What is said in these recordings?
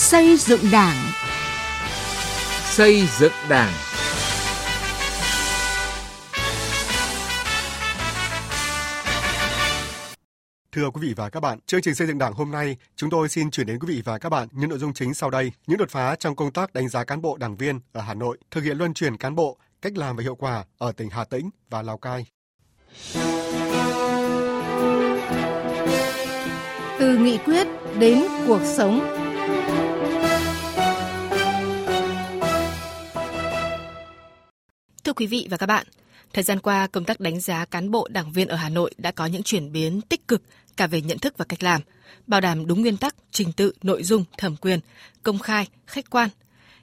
Xây dựng Đảng. Xây dựng Đảng. Thưa quý vị và các bạn, chương trình xây dựng Đảng hôm nay, chúng tôi xin chuyển đến quý vị và các bạn những nội dung chính sau đây. Những đột phá trong công tác đánh giá cán bộ đảng viên ở Hà Nội, thực hiện luân chuyển cán bộ, cách làm và hiệu quả ở tỉnh Hà Tĩnh và Lào Cai. Từ nghị quyết đến cuộc sống. Quý vị và các bạn, thời gian qua công tác đánh giá cán bộ đảng viên ở Hà Nội đã có những chuyển biến tích cực cả về nhận thức và cách làm, bảo đảm đúng nguyên tắc, trình tự, nội dung, thẩm quyền, công khai, khách quan.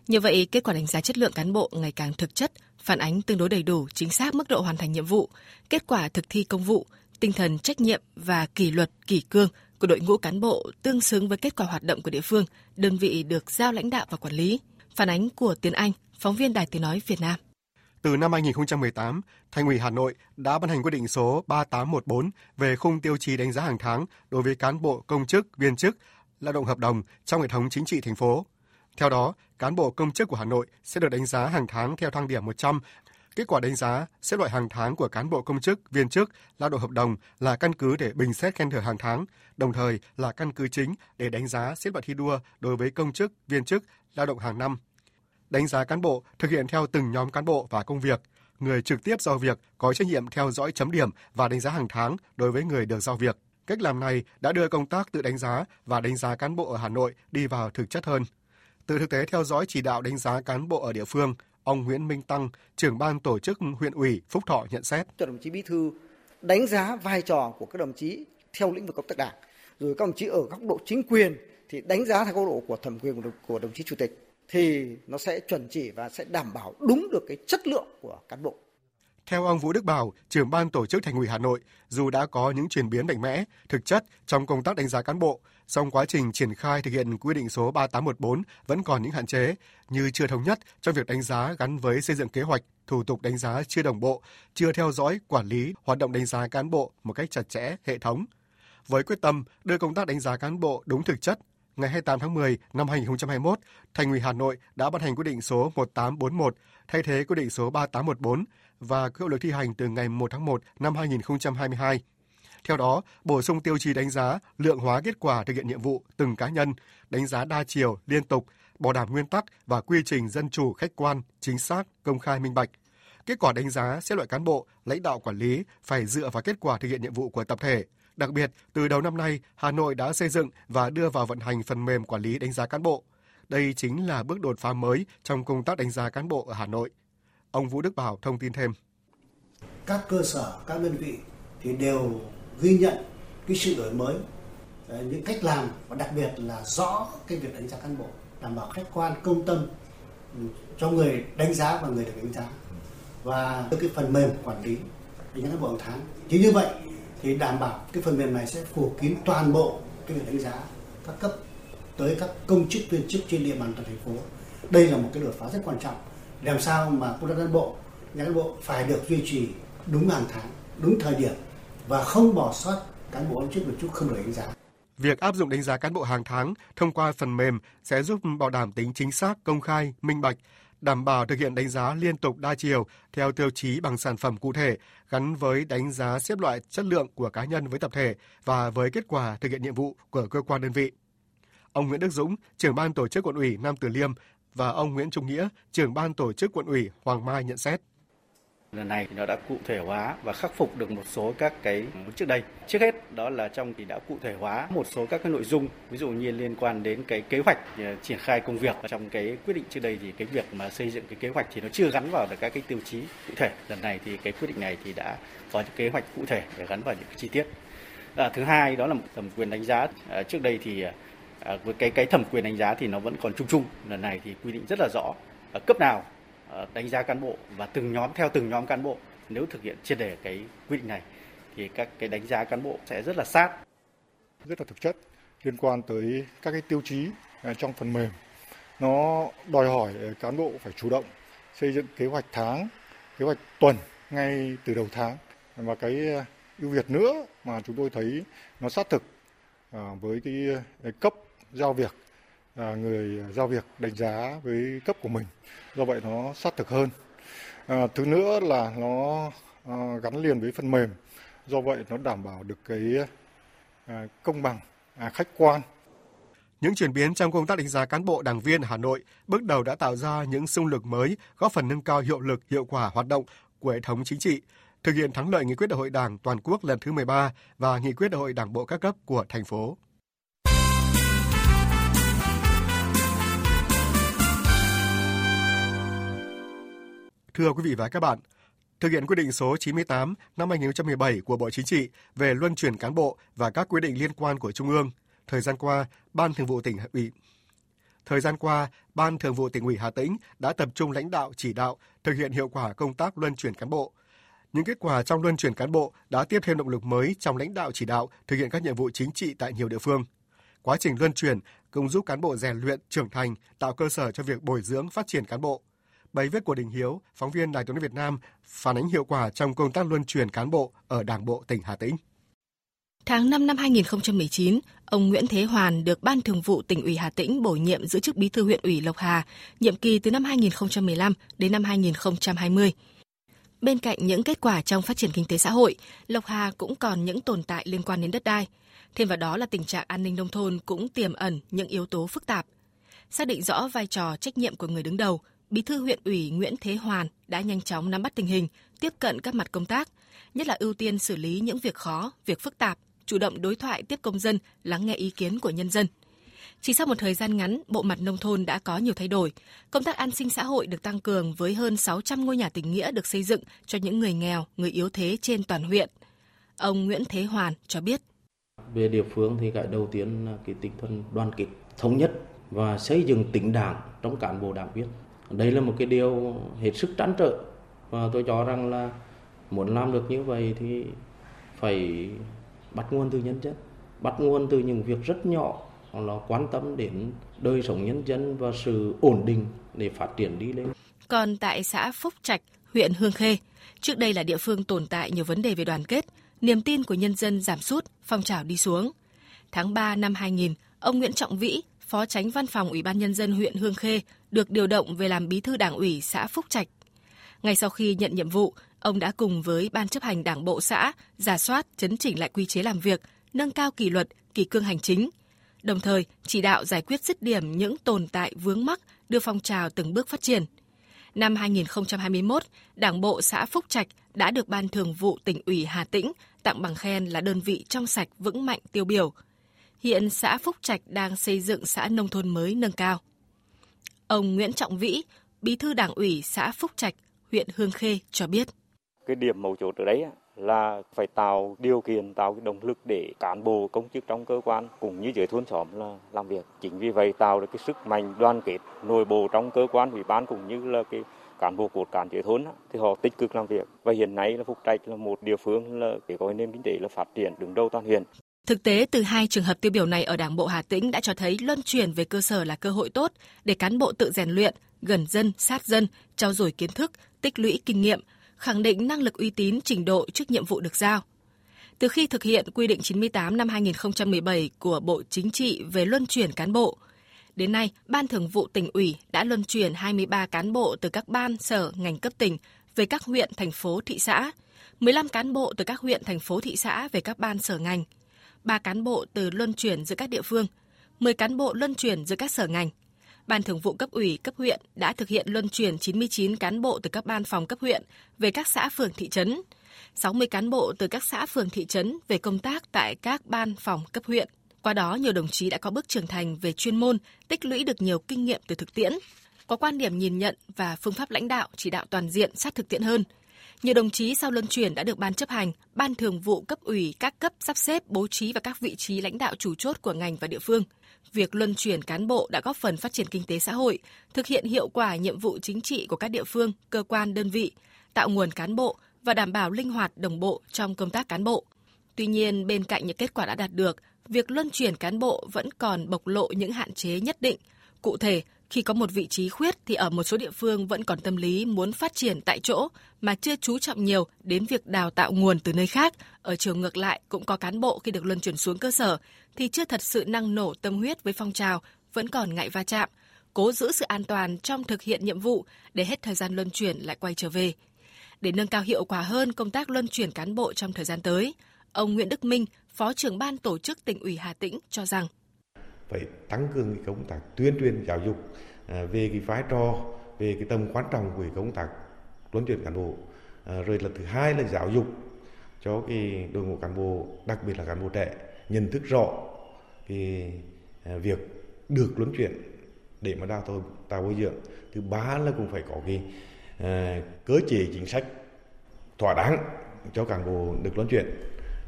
Như vậy, kết quả đánh giá chất lượng cán bộ ngày càng thực chất, phản ánh tương đối đầy đủ, chính xác mức độ hoàn thành nhiệm vụ, kết quả thực thi công vụ, tinh thần trách nhiệm và kỷ luật, kỷ cương của đội ngũ cán bộ tương xứng với kết quả hoạt động của địa phương, đơn vị được giao lãnh đạo và quản lý. Phản ánh của Tiến Anh, phóng viên Đài Tiếng Nói Việt Nam. Từ năm 2018, Thành ủy Hà Nội đã ban hành quyết định số 3814 về khung tiêu chí đánh giá hàng tháng đối với cán bộ công chức, viên chức, lao động hợp đồng trong hệ thống chính trị thành phố. Theo đó, cán bộ công chức của Hà Nội sẽ được đánh giá hàng tháng theo thang điểm 100. Kết quả đánh giá xếp loại hàng tháng của cán bộ công chức, viên chức, lao động hợp đồng là căn cứ để bình xét khen thưởng hàng tháng, đồng thời là căn cứ chính để đánh giá xếp loại thi đua đối với công chức, viên chức, lao động hàng năm. Đánh giá cán bộ thực hiện theo từng nhóm cán bộ và công việc. Người trực tiếp giao việc có trách nhiệm theo dõi chấm điểm và đánh giá hàng tháng đối với người được giao việc. Cách làm này đã đưa công tác tự đánh giá và đánh giá cán bộ ở Hà Nội đi vào thực chất hơn. Từ thực tế theo dõi chỉ đạo đánh giá cán bộ ở địa phương, ông Nguyễn Minh Tăng, trưởng ban tổ chức huyện ủy Phúc Thọ nhận xét. Cho đồng chí bí thư đánh giá vai trò của các đồng chí theo lĩnh vực công tác đảng, rồi các đồng chí ở góc độ chính quyền thì đánh giá theo góc độ của thẩm quyền của đồng chí chủ tịch thì nó sẽ chuẩn chỉ và sẽ đảm bảo đúng được cái chất lượng của cán bộ. Theo ông Vũ Đức Bảo, trưởng ban tổ chức Thành ủy Hà Nội, dù đã có những chuyển biến mạnh mẽ, thực chất trong công tác đánh giá cán bộ, song quá trình triển khai thực hiện quy định số 3814 vẫn còn những hạn chế như chưa thống nhất trong việc đánh giá gắn với xây dựng kế hoạch, thủ tục đánh giá chưa đồng bộ, chưa theo dõi, quản lý hoạt động đánh giá cán bộ một cách chặt chẽ, hệ thống. Với quyết tâm đưa công tác đánh giá cán bộ đúng thực chất, ngày 28 tháng 10 năm 2021, Thành ủy Hà Nội đã ban hành quyết định số 1841 thay thế quyết định số 3814 và có hiệu lực thi hành từ ngày 1 tháng 1 năm 2022. Theo đó, bổ sung tiêu chí đánh giá lượng hóa kết quả thực hiện nhiệm vụ từng cá nhân, đánh giá đa chiều, liên tục, bảo đảm nguyên tắc và quy trình dân chủ khách quan, chính xác, công khai minh bạch. Kết quả đánh giá xếp loại cán bộ, lãnh đạo quản lý phải dựa vào kết quả thực hiện nhiệm vụ của tập thể. Đặc biệt, từ đầu năm nay, Hà Nội đã xây dựng và đưa vào vận hành phần mềm quản lý đánh giá cán bộ. Đây chính là bước đột phá mới trong công tác đánh giá cán bộ ở Hà Nội. Ông Vũ Đức Bảo thông tin thêm. Các cơ sở, các đơn vị thì đều ghi nhận cái sự đổi mới, những cách làm và đặc biệt là rõ cái việc đánh giá cán bộ, đảm bảo khách quan, công tâm ừ, cho người đánh giá và người được đánh giá và cái phần mềm quản lý đánh giá cán bộ hàng tháng. Chính như vậy thì đảm bảo cái phần mềm này sẽ phủ kín toàn bộ cái việc đánh giá các cấp tới các công chức viên chức trên địa bàn toàn thành phố. Đây là một cái đột phá rất quan trọng. Làm sao mà công tác cán bộ, nhà cán bộ phải được duy trì đúng hàng tháng, đúng thời điểm và không bỏ sót cán bộ công chức viên chức không được đánh giá. Việc áp dụng đánh giá cán bộ hàng tháng thông qua phần mềm sẽ giúp bảo đảm tính chính xác, công khai, minh bạch, đảm bảo thực hiện đánh giá liên tục đa chiều theo tiêu chí bằng sản phẩm cụ thể gắn với đánh giá xếp loại chất lượng của cá nhân với tập thể và với kết quả thực hiện nhiệm vụ của cơ quan đơn vị. Ông Nguyễn Đức Dũng, trưởng ban tổ chức quận ủy Nam Từ Liêm và ông Nguyễn Trung Nghĩa, trưởng ban tổ chức quận ủy Hoàng Mai nhận xét. Lần này nó đã cụ thể hóa và khắc phục được một số các cái trước đây. Trước hết đó là trong thì đã cụ thể hóa một số các cái nội dung, ví dụ như liên quan đến cái kế hoạch ờ, triển khai công việc. Trong cái quyết định trước đây thì cái việc mà xây dựng cái kế hoạch thì nó chưa gắn vào được các cái tiêu chí cụ thể. Lần này thì cái quyết định này thì đã có những kế hoạch cụ thể để gắn vào những cái chi tiết. À, thứ hai đó là một thẩm quyền đánh giá. À, trước đây thì à, với cái cái thẩm quyền đánh giá thì nó vẫn còn chung chung. Lần này thì quy định rất là rõ ở cấp nào Ờ, đánh giá cán bộ và từng nhóm, theo từng nhóm cán bộ. Nếu thực hiện triệt đề cái quy định này thì các cái đánh giá cán bộ sẽ rất là sát. Rất là thực chất, liên quan tới các cái tiêu chí ờ, trong phần mềm. Nó đòi hỏi ờ, cán bộ phải chủ động xây dựng kế hoạch tháng, kế hoạch tuần ngay từ đầu tháng. Và cái ưu việt nữa mà chúng tôi thấy nó sát thực với cái cấp giao việc người à, giao việc đánh giá với cấp của mình. Do vậy nó sát thực hơn. À, thứ nữa là nó à, gắn liền với phần mềm. Do vậy nó đảm bảo được cái à, công bằng, à, khách quan những chuyển biến trong công tác đánh giá cán bộ đảng viên Hà Nội bước đầu đã tạo ra những xung lực mới, góp phần nâng cao hiệu lực, hiệu quả hoạt động của hệ thống chính trị, thực hiện thắng lợi nghị quyết đại hội Đảng toàn quốc lần thứ 13 và nghị quyết đại hội Đảng bộ các cấp của thành phố. Thưa quý vị và các bạn, thực hiện quyết định số 98 năm 2017 của Bộ Chính trị về luân chuyển cán bộ và các quy định liên quan của Trung ương, thời gian qua, Ban Thường vụ tỉnh ủy Thời gian qua, Ban Thường vụ tỉnh ủy Hà Tĩnh đã tập trung lãnh đạo chỉ đạo thực hiện hiệu quả công tác luân chuyển cán bộ. Những kết quả trong luân chuyển cán bộ đã tiếp thêm động lực mới trong lãnh đạo chỉ đạo thực hiện các nhiệm vụ chính trị tại nhiều địa phương. Quá trình luân chuyển cũng giúp cán bộ rèn luyện, trưởng thành, tạo cơ sở cho việc bồi dưỡng phát triển cán bộ. Bài viết của Đình Hiếu, phóng viên Đài tiếng nói Việt Nam phản ánh hiệu quả trong công tác luân truyền cán bộ ở Đảng bộ tỉnh Hà Tĩnh. Tháng 5 năm 2019, ông Nguyễn Thế Hoàn được Ban Thường vụ tỉnh ủy Hà Tĩnh bổ nhiệm giữ chức Bí thư huyện ủy Lộc Hà, nhiệm kỳ từ năm 2015 đến năm 2020. Bên cạnh những kết quả trong phát triển kinh tế xã hội, Lộc Hà cũng còn những tồn tại liên quan đến đất đai. Thêm vào đó là tình trạng an ninh nông thôn cũng tiềm ẩn những yếu tố phức tạp. Xác định rõ vai trò trách nhiệm của người đứng đầu, Bí thư huyện ủy Nguyễn Thế Hoàn đã nhanh chóng nắm bắt tình hình, tiếp cận các mặt công tác, nhất là ưu tiên xử lý những việc khó, việc phức tạp, chủ động đối thoại tiếp công dân, lắng nghe ý kiến của nhân dân. Chỉ sau một thời gian ngắn, bộ mặt nông thôn đã có nhiều thay đổi. Công tác an sinh xã hội được tăng cường với hơn 600 ngôi nhà tình nghĩa được xây dựng cho những người nghèo, người yếu thế trên toàn huyện. Ông Nguyễn Thế Hoàn cho biết. Về địa phương thì cái đầu tiên là cái tinh thần đoàn kết, thống nhất và xây dựng tỉnh đảng trong cán bộ đảng viên. Đây là một cái điều hết sức trăn trở và tôi cho rằng là muốn làm được như vậy thì phải bắt nguồn từ nhân dân bắt nguồn từ những việc rất nhỏ nó quan tâm đến đời sống nhân dân và sự ổn định để phát triển đi lên. Còn tại xã Phúc Trạch, huyện Hương Khê, trước đây là địa phương tồn tại nhiều vấn đề về đoàn kết, niềm tin của nhân dân giảm sút, phong trào đi xuống. Tháng 3 năm 2000, ông Nguyễn Trọng Vĩ, Phó Tránh Văn phòng Ủy ban Nhân dân huyện Hương Khê, được điều động về làm bí thư đảng ủy xã Phúc Trạch. Ngay sau khi nhận nhiệm vụ, ông đã cùng với Ban chấp hành Đảng bộ xã giả soát, chấn chỉnh lại quy chế làm việc, nâng cao kỷ luật, kỷ cương hành chính, đồng thời chỉ đạo giải quyết dứt điểm những tồn tại vướng mắc, đưa phong trào từng bước phát triển. Năm 2021, Đảng bộ xã Phúc Trạch đã được Ban Thường vụ tỉnh ủy Hà Tĩnh tặng bằng khen là đơn vị trong sạch vững mạnh tiêu biểu. Hiện xã Phúc Trạch đang xây dựng xã nông thôn mới nâng cao. Ông Nguyễn Trọng Vĩ, Bí thư Đảng ủy xã Phúc Trạch, huyện Hương Khê cho biết. Cái điểm mấu chốt ở đấy là phải tạo điều kiện, tạo cái động lực để cán bộ công chức trong cơ quan cũng như dưới thôn xóm là làm việc. Chính vì vậy tạo được cái sức mạnh đoàn kết nội bộ trong cơ quan ủy ban cũng như là cái cán bộ cốt cán dưới thôn thì họ tích cực làm việc và hiện nay là Phúc Trạch là một địa phương là để có nền kinh tế là phát triển đứng đầu toàn huyện. Thực tế, từ hai trường hợp tiêu biểu này ở Đảng bộ Hà Tĩnh đã cho thấy luân chuyển về cơ sở là cơ hội tốt để cán bộ tự rèn luyện, gần dân, sát dân, trao dồi kiến thức, tích lũy kinh nghiệm, khẳng định năng lực uy tín, trình độ trước nhiệm vụ được giao. Từ khi thực hiện quy định 98 năm 2017 của Bộ Chính trị về luân chuyển cán bộ, đến nay Ban Thường vụ tỉnh ủy đã luân chuyển 23 cán bộ từ các ban, sở, ngành cấp tỉnh về các huyện, thành phố, thị xã, 15 cán bộ từ các huyện, thành phố, thị xã về các ban, sở, ngành, 3 cán bộ từ luân chuyển giữa các địa phương, 10 cán bộ luân chuyển giữa các sở ngành, Ban Thường vụ cấp ủy cấp huyện đã thực hiện luân chuyển 99 cán bộ từ các ban phòng cấp huyện về các xã phường thị trấn, 60 cán bộ từ các xã phường thị trấn về công tác tại các ban phòng cấp huyện. Qua đó, nhiều đồng chí đã có bước trưởng thành về chuyên môn, tích lũy được nhiều kinh nghiệm từ thực tiễn, có quan điểm nhìn nhận và phương pháp lãnh đạo chỉ đạo toàn diện sát thực tiễn hơn. Nhiều đồng chí sau luân chuyển đã được ban chấp hành, ban thường vụ cấp ủy các cấp sắp xếp bố trí vào các vị trí lãnh đạo chủ chốt của ngành và địa phương – Việc luân chuyển cán bộ đã góp phần phát triển kinh tế xã hội, thực hiện hiệu quả nhiệm vụ chính trị của các địa phương, cơ quan, đơn vị, tạo nguồn cán bộ và đảm bảo linh hoạt đồng bộ trong công tác cán bộ. Tuy nhiên, bên cạnh những kết quả đã đạt được, việc luân chuyển cán bộ vẫn còn bộc lộ những hạn chế nhất định. Cụ thể, khi có một vị trí khuyết thì ở một số địa phương vẫn còn tâm lý muốn phát triển tại chỗ mà chưa chú trọng nhiều đến việc đào tạo nguồn từ nơi khác. Ở chiều ngược lại cũng có cán bộ khi được luân chuyển xuống cơ sở thì chưa thật sự năng nổ tâm huyết với phong trào vẫn còn ngại va chạm, cố giữ sự an toàn trong thực hiện nhiệm vụ để hết thời gian luân chuyển lại quay trở về. Để nâng cao hiệu quả hơn công tác luân chuyển cán bộ trong thời gian tới, ông Nguyễn Đức Minh, Phó trưởng ban tổ chức tỉnh ủy Hà Tĩnh cho rằng phải tăng cường cái công tác tuyên truyền giáo dục à, về cái vai trò, về cái tầm quan trọng của công tác luân chuyển cán bộ. À, rồi là thứ hai là giáo dục cho cái đội ngũ cán bộ, đặc biệt là cán bộ trẻ nhận thức rõ cái à, việc được luân chuyển để mà đào tạo tạo bồi dưỡng. Thứ ba là cũng phải có cái à, cơ chế chính sách thỏa đáng cho cán bộ được luân chuyển.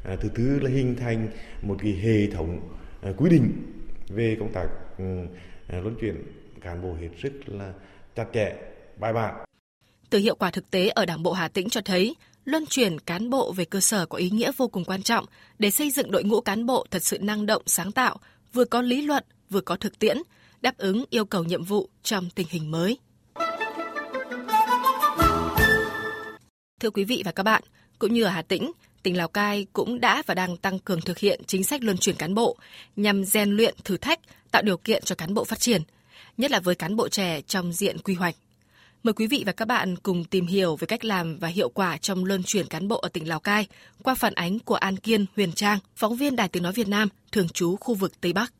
À, thứ tư là hình thành một cái hệ thống à, quy định về công tác ừ, à, luân chuyển cán bộ hết sức là chặt chẽ, bài bản. Từ hiệu quả thực tế ở Đảng bộ Hà Tĩnh cho thấy, luân chuyển cán bộ về cơ sở có ý nghĩa vô cùng quan trọng để xây dựng đội ngũ cán bộ thật sự năng động, sáng tạo, vừa có lý luận, vừa có thực tiễn, đáp ứng yêu cầu nhiệm vụ trong tình hình mới. Thưa quý vị và các bạn, cũng như ở Hà Tĩnh, tỉnh Lào Cai cũng đã và đang tăng cường thực hiện chính sách luân chuyển cán bộ nhằm rèn luyện thử thách, tạo điều kiện cho cán bộ phát triển, nhất là với cán bộ trẻ trong diện quy hoạch. Mời quý vị và các bạn cùng tìm hiểu về cách làm và hiệu quả trong luân chuyển cán bộ ở tỉnh Lào Cai qua phản ánh của An Kiên, Huyền Trang, phóng viên Đài Tiếng Nói Việt Nam, thường trú khu vực Tây Bắc.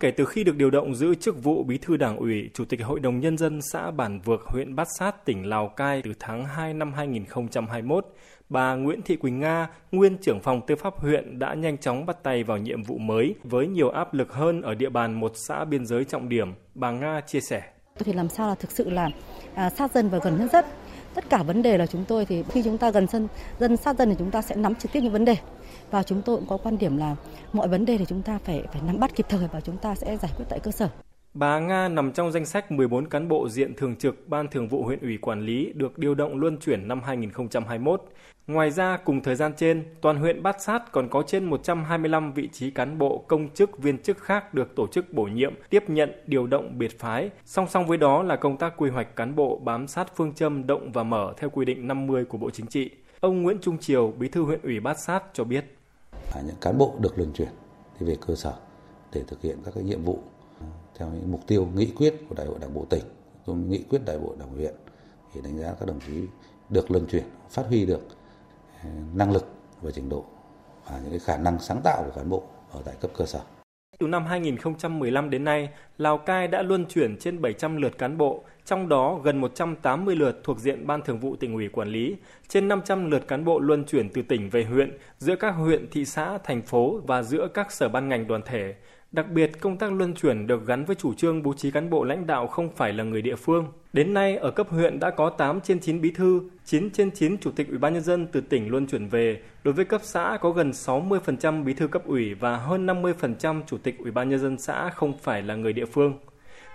Kể từ khi được điều động giữ chức vụ Bí thư Đảng ủy, Chủ tịch Hội đồng Nhân dân xã Bản Vược, huyện Bát Sát, tỉnh Lào Cai từ tháng 2 năm 2021, bà Nguyễn Thị Quỳnh Nga, nguyên trưởng phòng tư pháp huyện đã nhanh chóng bắt tay vào nhiệm vụ mới với nhiều áp lực hơn ở địa bàn một xã biên giới trọng điểm. Bà Nga chia sẻ. Tôi thì làm sao là thực sự là à, sát dân và gần nhân dân. Tất cả vấn đề là chúng tôi thì khi chúng ta gần dân, dân sát dân thì chúng ta sẽ nắm trực tiếp những vấn đề. Và chúng tôi cũng có quan điểm là mọi vấn đề thì chúng ta phải phải nắm bắt kịp thời và chúng ta sẽ giải quyết tại cơ sở. Bà Nga nằm trong danh sách 14 cán bộ diện thường trực Ban Thường vụ huyện ủy quản lý được điều động luân chuyển năm 2021. Ngoài ra, cùng thời gian trên, toàn huyện Bát Sát còn có trên 125 vị trí cán bộ, công chức, viên chức khác được tổ chức bổ nhiệm, tiếp nhận, điều động biệt phái. Song song với đó là công tác quy hoạch cán bộ bám sát phương châm động và mở theo quy định 50 của Bộ Chính trị. Ông Nguyễn Trung Triều, bí thư huyện ủy Bát Sát cho biết. À, những cán bộ được luân chuyển thì về cơ sở để thực hiện các cái nhiệm vụ theo những mục tiêu nghị quyết của đại hội đảng bộ tỉnh, nghị quyết đại hội đảng huyện thì đánh giá các đồng chí được luân chuyển, phát huy được ờ, năng lực và trình độ và những cái khả năng sáng tạo của cán bộ ở tại cấp cơ sở. Từ năm 2015 đến nay, Lào Cai đã luân chuyển trên 700 lượt cán bộ, trong đó gần 180 lượt thuộc diện Ban Thường vụ tỉnh ủy quản lý, trên 500 lượt cán bộ luân chuyển từ tỉnh về huyện, giữa các huyện, thị xã, thành phố và giữa các sở ban ngành đoàn thể. Đặc biệt, công tác luân chuyển được gắn với chủ trương bố trí cán bộ lãnh đạo không phải là người địa phương. Đến nay, ở cấp huyện đã có 8 trên 9 bí thư, 9 trên 9 chủ tịch ủy ban nhân dân từ tỉnh luân chuyển về. Đối với cấp xã có gần 60% bí thư cấp ủy và hơn 50% chủ tịch ủy ban nhân dân xã không phải là người địa phương.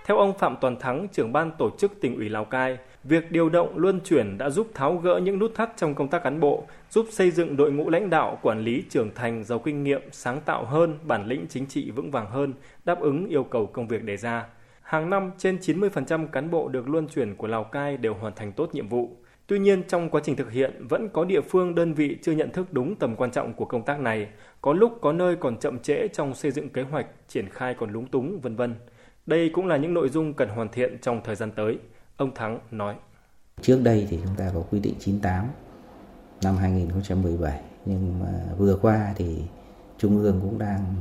Theo ông Phạm Toàn Thắng, trưởng ban tổ chức tỉnh ủy Lào Cai, việc điều động luân chuyển đã giúp tháo gỡ những nút thắt trong công tác cán bộ, giúp xây dựng đội ngũ lãnh đạo quản lý trưởng thành giàu kinh nghiệm, sáng tạo hơn, bản lĩnh chính trị vững vàng hơn, đáp ứng yêu cầu công việc đề ra. Hàng năm, trên 90% cán bộ được luân chuyển của Lào Cai đều hoàn thành tốt nhiệm vụ. Tuy nhiên, trong quá trình thực hiện, vẫn có địa phương đơn vị chưa nhận thức đúng tầm quan trọng của công tác này, có lúc có nơi còn chậm trễ trong xây dựng kế hoạch, triển khai còn lúng túng, vân vân. Đây cũng là những nội dung cần hoàn thiện trong thời gian tới. Ông Thắng nói. Trước đây thì chúng ta có quy định 98 năm 2017 nhưng mà vừa qua thì Trung ương cũng đang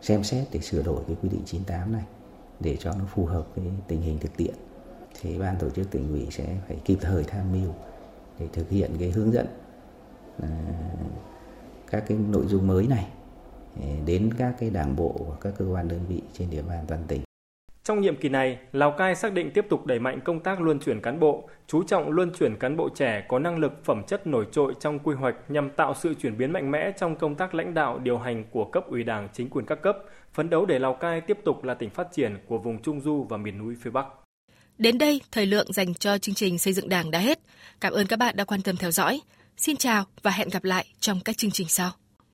xem xét để sửa đổi cái quy định 98 này để cho nó phù hợp với tình hình thực tiễn. Thì ban tổ chức tỉnh ủy sẽ phải kịp thời tham mưu để thực hiện cái hướng dẫn à, các cái nội dung mới này à, đến các cái đảng bộ và các cơ quan đơn vị trên địa bàn toàn tỉnh. Trong nhiệm kỳ này, Lào Cai xác định tiếp tục đẩy mạnh công tác luân chuyển cán bộ, chú trọng luân chuyển cán bộ trẻ có năng lực phẩm chất nổi trội trong quy hoạch nhằm tạo sự chuyển biến mạnh mẽ trong công tác lãnh đạo điều hành của cấp ủy Đảng, chính quyền các cấp, phấn đấu để Lào Cai tiếp tục là tỉnh phát triển của vùng Trung du và miền núi phía Bắc. Đến đây, thời lượng dành cho chương trình xây dựng Đảng đã hết. Cảm ơn các bạn đã quan tâm theo dõi. Xin chào và hẹn gặp lại trong các chương trình sau.